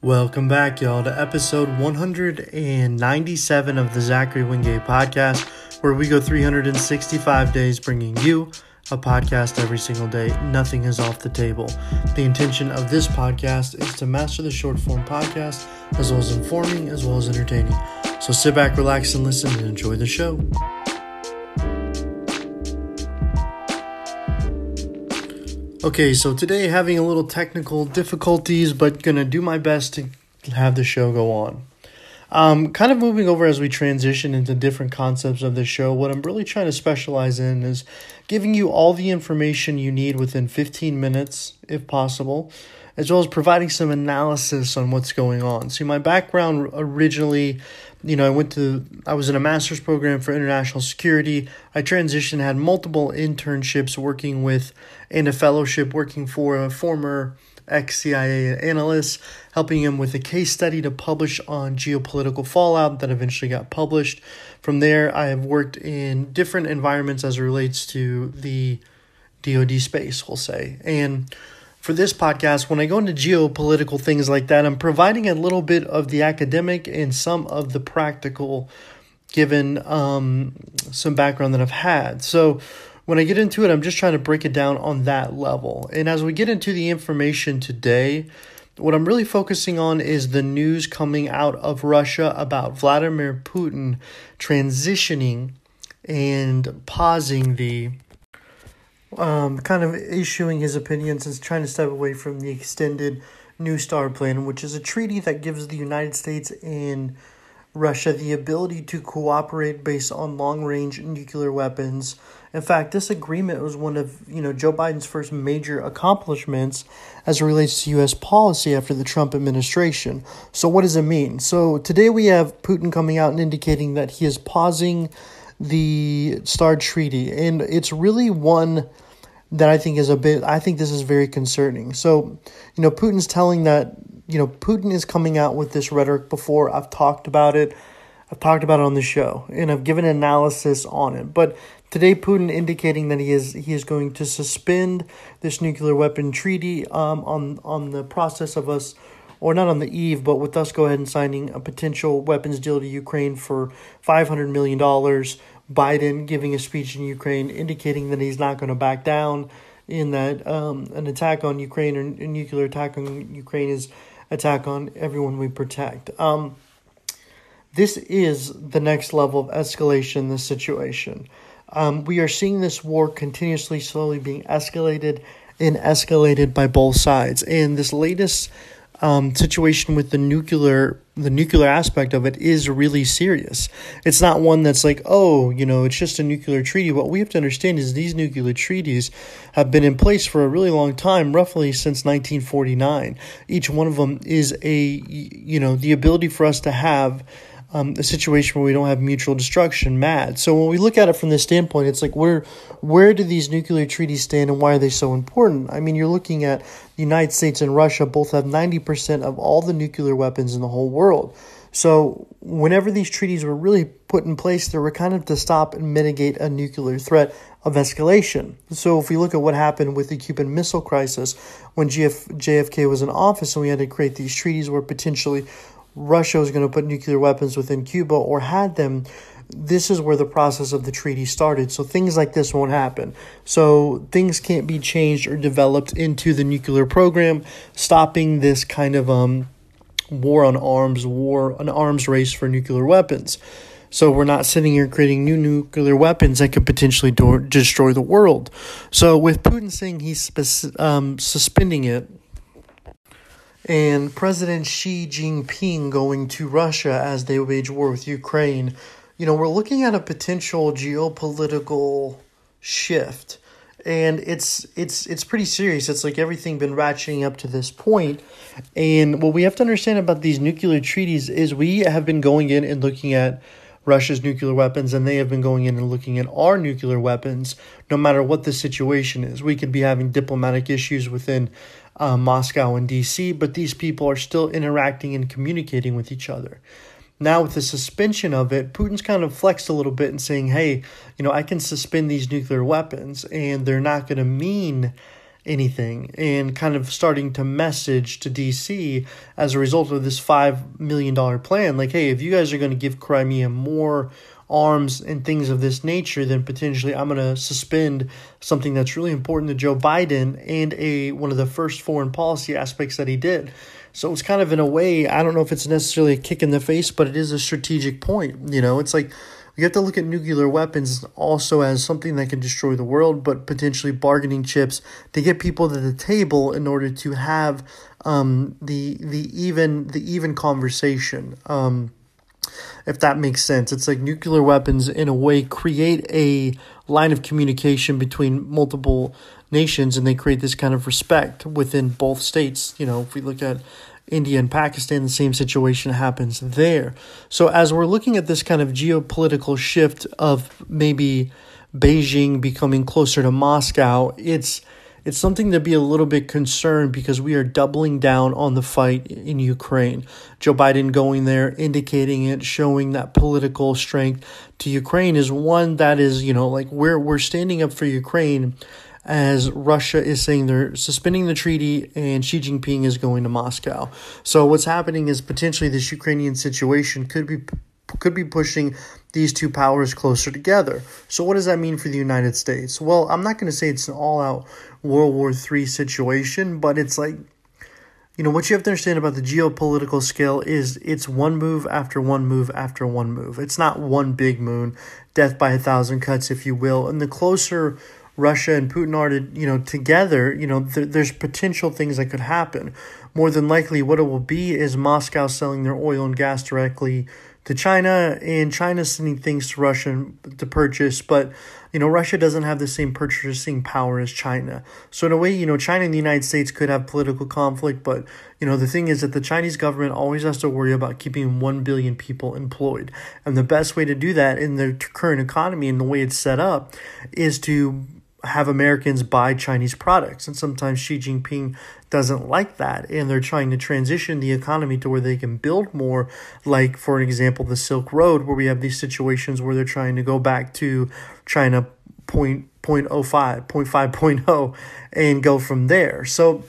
Welcome back, y'all, to episode 197 of the Zachary Wingate podcast, where we go 365 days bringing you a podcast every single day. Nothing is off the table. The intention of this podcast is to master the short form podcast as well as informing as well as entertaining. So sit back, relax, and listen and enjoy the show. Okay, so today having a little technical difficulties, but gonna do my best to have the show go on. Um, kind of moving over as we transition into different concepts of the show, what I'm really trying to specialize in is giving you all the information you need within 15 minutes, if possible, as well as providing some analysis on what's going on. See, my background originally you know, I went to, I was in a master's program for international security. I transitioned, had multiple internships working with, and a fellowship working for a former ex CIA analyst, helping him with a case study to publish on geopolitical fallout that eventually got published. From there, I have worked in different environments as it relates to the DoD space, we'll say. And for this podcast, when I go into geopolitical things like that, I'm providing a little bit of the academic and some of the practical, given um, some background that I've had. So when I get into it, I'm just trying to break it down on that level. And as we get into the information today, what I'm really focusing on is the news coming out of Russia about Vladimir Putin transitioning and pausing the um, kind of issuing his opinions and trying to step away from the extended New START plan, which is a treaty that gives the United States and Russia the ability to cooperate based on long range nuclear weapons. In fact, this agreement was one of you know Joe Biden's first major accomplishments as it relates to U.S. policy after the Trump administration. So, what does it mean? So, today we have Putin coming out and indicating that he is pausing the START treaty, and it's really one that I think is a bit. I think this is very concerning. So, you know, Putin's telling that you know Putin is coming out with this rhetoric before. I've talked about it. I've talked about it on the show, and I've given analysis on it. But today, Putin indicating that he is he is going to suspend this nuclear weapon treaty um, on on the process of us or not on the eve, but with us go ahead and signing a potential weapons deal to Ukraine for $500 million. Biden giving a speech in Ukraine indicating that he's not going to back down in that um, an attack on Ukraine or a nuclear attack on Ukraine is attack on everyone we protect. Um, this is the next level of escalation in this situation. Um, we are seeing this war continuously, slowly being escalated and escalated by both sides. And this latest um, situation with the nuclear the nuclear aspect of it is really serious. It's not one that's like, oh, you know, it's just a nuclear treaty. What we have to understand is these nuclear treaties have been in place for a really long time, roughly since 1949. Each one of them is a, you know, the ability for us to have um, a situation where we don't have mutual destruction mad. So when we look at it from this standpoint, it's like where where do these nuclear treaties stand and why are they so important? I mean, you're looking at the United States and Russia both have 90% of all the nuclear weapons in the whole world. So whenever these treaties were really put in place, they were kind of to stop and mitigate a nuclear threat of escalation. So if we look at what happened with the Cuban Missile Crisis when JFK was in office and we had to create these treaties where potentially Russia was going to put nuclear weapons within Cuba or had them, this is where the process of the treaty started. So things like this won't happen. So things can't be changed or developed into the nuclear program, stopping this kind of um, war on arms, war, an arms race for nuclear weapons. So we're not sitting here creating new nuclear weapons that could potentially do- destroy the world. So with Putin saying he's spe- um, suspending it, and President Xi Jinping going to Russia as they wage war with Ukraine, you know, we're looking at a potential geopolitical shift. And it's it's it's pretty serious. It's like everything been ratcheting up to this point. And what we have to understand about these nuclear treaties is we have been going in and looking at Russia's nuclear weapons, and they have been going in and looking at our nuclear weapons, no matter what the situation is. We could be having diplomatic issues within uh, Moscow and DC, but these people are still interacting and communicating with each other. Now, with the suspension of it, Putin's kind of flexed a little bit and saying, hey, you know, I can suspend these nuclear weapons, and they're not going to mean anything and kind of starting to message to DC as a result of this $5 million plan. Like, hey, if you guys are going to give Crimea more arms and things of this nature, then potentially I'm going to suspend something that's really important to Joe Biden and a one of the first foreign policy aspects that he did. So it's kind of in a way, I don't know if it's necessarily a kick in the face, but it is a strategic point. You know, it's like you have to look at nuclear weapons also as something that can destroy the world, but potentially bargaining chips to get people to the table in order to have um, the the even the even conversation. Um, if that makes sense, it's like nuclear weapons in a way create a line of communication between multiple nations, and they create this kind of respect within both states. You know, if we look at India and Pakistan, the same situation happens there. So, as we're looking at this kind of geopolitical shift of maybe Beijing becoming closer to Moscow, it's it's something to be a little bit concerned because we are doubling down on the fight in Ukraine. Joe Biden going there, indicating it, showing that political strength to Ukraine is one that is, you know, like we're we're standing up for Ukraine as Russia is saying they're suspending the treaty and Xi Jinping is going to Moscow. So what's happening is potentially this Ukrainian situation could be could be pushing these two powers closer together. So what does that mean for the United States? Well, I'm not going to say it's an all-out World War III situation, but it's like you know what you have to understand about the geopolitical scale is it's one move after one move after one move. It's not one big moon, death by a thousand cuts, if you will. And the closer Russia and Putin are you know, together, you know, th- there's potential things that could happen. More than likely, what it will be is Moscow selling their oil and gas directly to China, and China sending things to Russia to purchase. But you know, Russia doesn't have the same purchasing power as China. So in a way, you know, China and the United States could have political conflict, but you know, the thing is that the Chinese government always has to worry about keeping 1 billion people employed. And the best way to do that in the current economy and the way it's set up is to have Americans buy Chinese products. And sometimes Xi Jinping doesn't like that. And they're trying to transition the economy to where they can build more, like, for example, the Silk Road, where we have these situations where they're trying to go back to China point, 0.05, 0.5.0 and go from there. So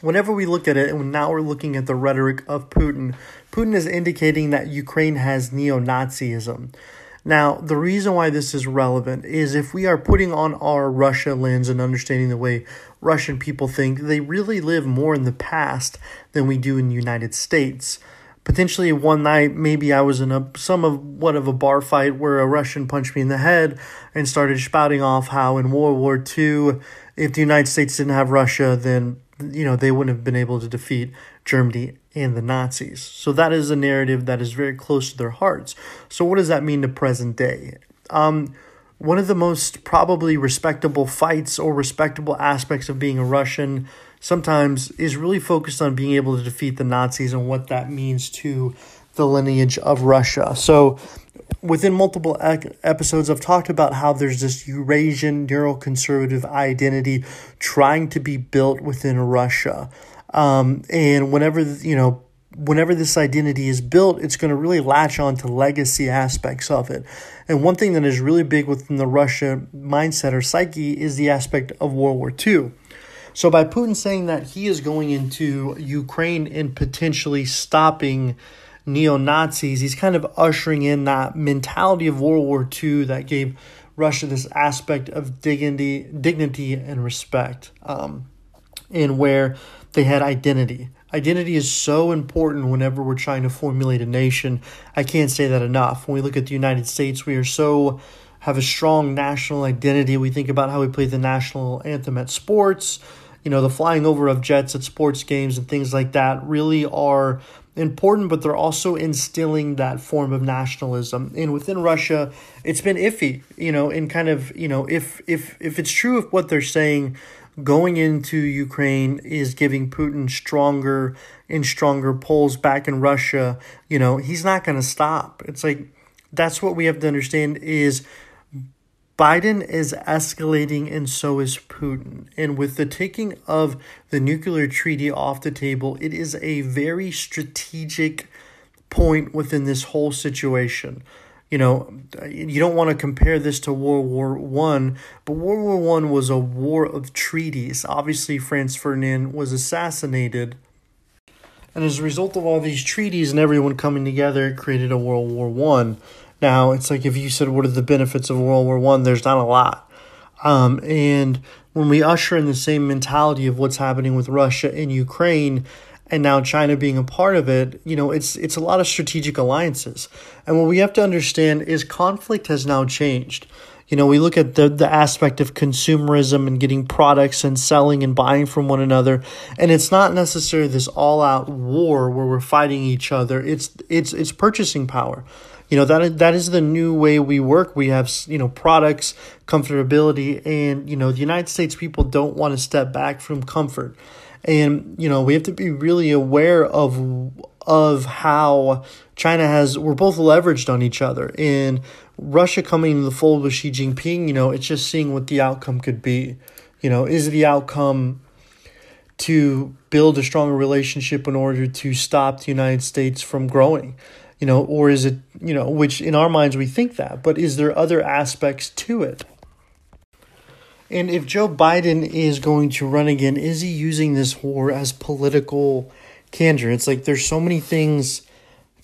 whenever we look at it, and now we're looking at the rhetoric of Putin, Putin is indicating that Ukraine has neo Nazism. Now, the reason why this is relevant is if we are putting on our Russia lens and understanding the way Russian people think, they really live more in the past than we do in the United States. Potentially, one night, maybe I was in a somewhat of what of a bar fight where a Russian punched me in the head and started spouting off how in World War II, if the United States didn't have Russia, then you know they wouldn't have been able to defeat Germany and the Nazis. So that is a narrative that is very close to their hearts. So what does that mean to present day? Um, one of the most probably respectable fights or respectable aspects of being a Russian sometimes is really focused on being able to defeat the Nazis and what that means to the lineage of Russia. So within multiple episodes, I've talked about how there's this Eurasian neoconservative identity trying to be built within Russia. Um, and whenever, you know, whenever this identity is built, it's going to really latch on to legacy aspects of it. And one thing that is really big within the Russia mindset or psyche is the aspect of World War II. So by Putin saying that he is going into Ukraine and potentially stopping neo Nazis, he's kind of ushering in that mentality of World War II that gave Russia this aspect of dignity, dignity and respect, um, and where they had identity. Identity is so important whenever we're trying to formulate a nation. I can't say that enough. When we look at the United States, we are so have a strong national identity. We think about how we play the national anthem at sports. You know, the flying over of jets at sports games and things like that really are important, but they're also instilling that form of nationalism. And within Russia, it's been iffy, you know, in kind of, you know, if if if it's true of what they're saying going into Ukraine is giving Putin stronger and stronger pulls back in Russia, you know, he's not going to stop. It's like that's what we have to understand is Biden is escalating and so is Putin. And with the taking of the nuclear treaty off the table, it is a very strategic point within this whole situation. you know, you don't want to compare this to World War One, but World War One was a war of treaties. Obviously, Franz Ferdinand was assassinated, and as a result of all these treaties and everyone coming together, it created a World War One. Now, it's like if you said, "What are the benefits of World War One?" There's not a lot, um, and when we usher in the same mentality of what's happening with Russia and Ukraine, and now China being a part of it, you know, it's it's a lot of strategic alliances. And what we have to understand is conflict has now changed. You know, we look at the the aspect of consumerism and getting products and selling and buying from one another, and it's not necessarily this all out war where we're fighting each other. It's it's it's purchasing power. You know that that is the new way we work. We have you know products, comfortability, and you know the United States people don't want to step back from comfort and you know we have to be really aware of of how China has we're both leveraged on each other and Russia coming into the fold with Xi Jinping, you know, it's just seeing what the outcome could be. You know, is the outcome to build a stronger relationship in order to stop the United States from growing? You know, or is it, you know, which in our minds we think that, but is there other aspects to it? And if Joe Biden is going to run again, is he using this war as political candor? It's like there's so many things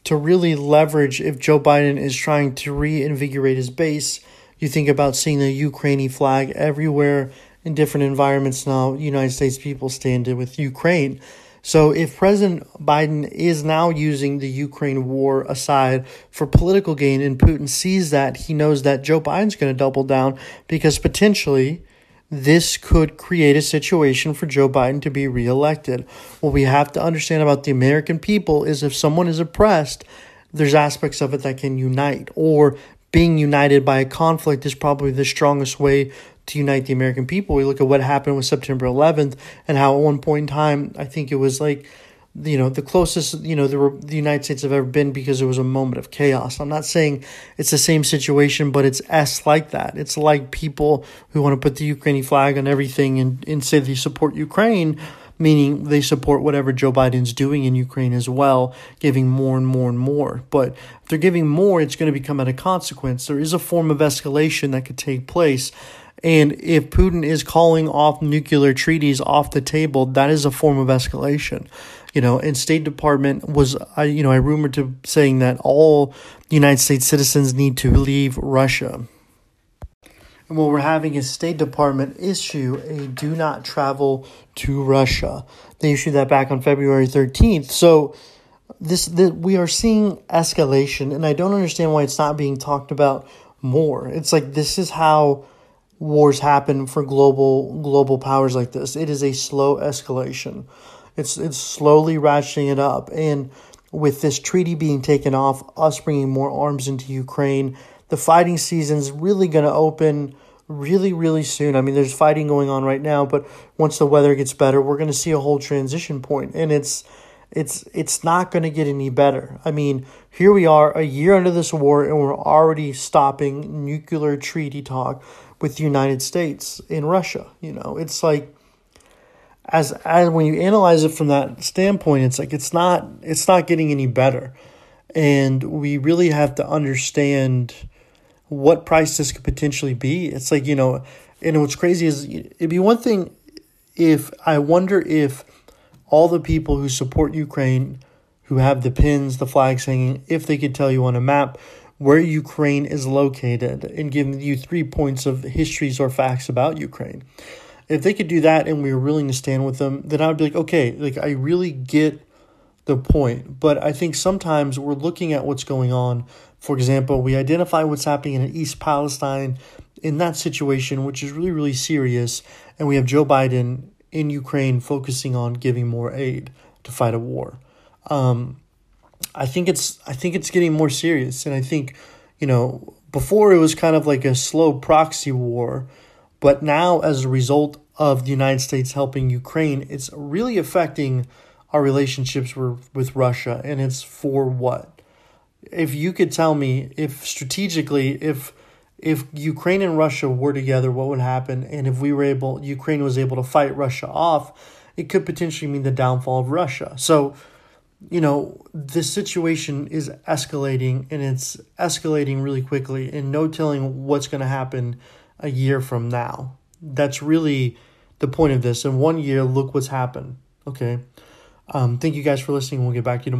to really leverage if Joe Biden is trying to reinvigorate his base. You think about seeing the Ukrainian flag everywhere in different environments now. United States people stand with Ukraine. So if President Biden is now using the Ukraine war aside for political gain and Putin sees that, he knows that Joe Biden's going to double down because potentially this could create a situation for Joe Biden to be reelected. What we have to understand about the American people is if someone is oppressed, there's aspects of it that can unite, or being united by a conflict is probably the strongest way to unite the American people. We look at what happened with September 11th and how at one point in time, I think it was like you know the closest you know the the United States have ever been because it was a moment of chaos. I'm not saying it's the same situation, but it's s like that. It's like people who want to put the Ukrainian flag on everything and, and say they support Ukraine, meaning they support whatever Joe Biden's doing in Ukraine as well, giving more and more and more. But if they're giving more, it's going to become at a consequence. There is a form of escalation that could take place. And if Putin is calling off nuclear treaties off the table, that is a form of escalation you know, and State Department was, I you know, I rumored to saying that all United States citizens need to leave Russia. And what we're having is State Department issue a do not travel to Russia. They issued that back on February 13th. So this, this we are seeing escalation and I don't understand why it's not being talked about more. It's like this is how wars happen for global global powers like this. It is a slow escalation. It's it's slowly ratcheting it up, and with this treaty being taken off, us bringing more arms into Ukraine, the fighting season's really going to open really really soon. I mean, there's fighting going on right now, but once the weather gets better, we're going to see a whole transition point. and it's it's it's not going to get any better. I mean, here we are a year into this war and we're already stopping nuclear treaty talk with the United States in Russia, you know. It's like as as when you analyze it from that standpoint, it's like it's not it's not getting any better, and we really have to understand what price this could potentially be. It's like you know, and what's crazy is it'd be one thing if I wonder if all the people who support Ukraine, who have the pins, the flags hanging, if they could tell you on a map where Ukraine is located and give you three points of histories or facts about Ukraine if they could do that and we were willing to stand with them, then I would be like, okay, like I really get the point. But I think sometimes we're looking at what's going on. For example, we identify what's happening in East Palestine in that situation, which is really, really serious. And we have Joe Biden in Ukraine focusing on giving more aid to fight a war. Um, I think it's I think it's getting more serious, and I think you know before it was kind of like a slow proxy war but now, as a result of the United States helping Ukraine, it's really affecting our relationships with, Russia. And it's for what? If you could tell me, if strategically, if if Ukraine and Russia were together, what would happen? And if we were able, Ukraine was able to fight Russia off, it could potentially mean the downfall of Russia. So you know, this situation is escalating and it's escalating really quickly, and no telling what's going to happen a year from now. That's really the point of this. In one year, look what's happened. Okay. Um, thank you guys for listening. We'll get back to you tomorrow.